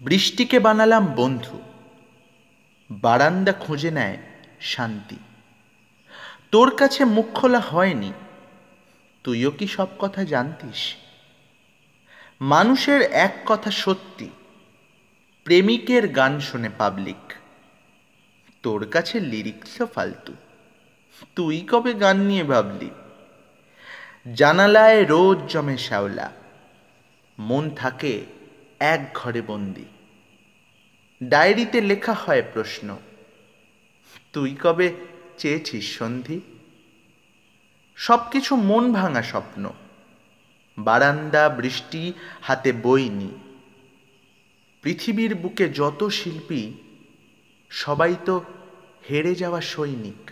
বৃষ্টিকে বানালাম বন্ধু, বারান্দা খুঁজে নেয় শান্তি। তোর কাছে মুখ খোলা হয়নি, তুইও কি সব কথা জানতিস? মানুষের এক কথা সত্যি, প্রেমিকের গান শুনে পাবলিক তোর কাছে লিরিক্সও ফালতু, তুই কবে গান নিয়ে ভাবলি? জানালায় রোজ জমে শ্যাওলা, মন থাকে এক ঘরে বন্দি। ডায়েরিতে লেখা হয় প্রশ্ন, তুই কবে চেয়েছিস সন্ধি? সব কিছু মন ভাঙা স্বপ্ন, বারান্দা বৃষ্টি হাতে বই বইনি পৃথিবীর বুকে যত শিল্পী, সবাই তো হেরে যাওয়া সৈনিক।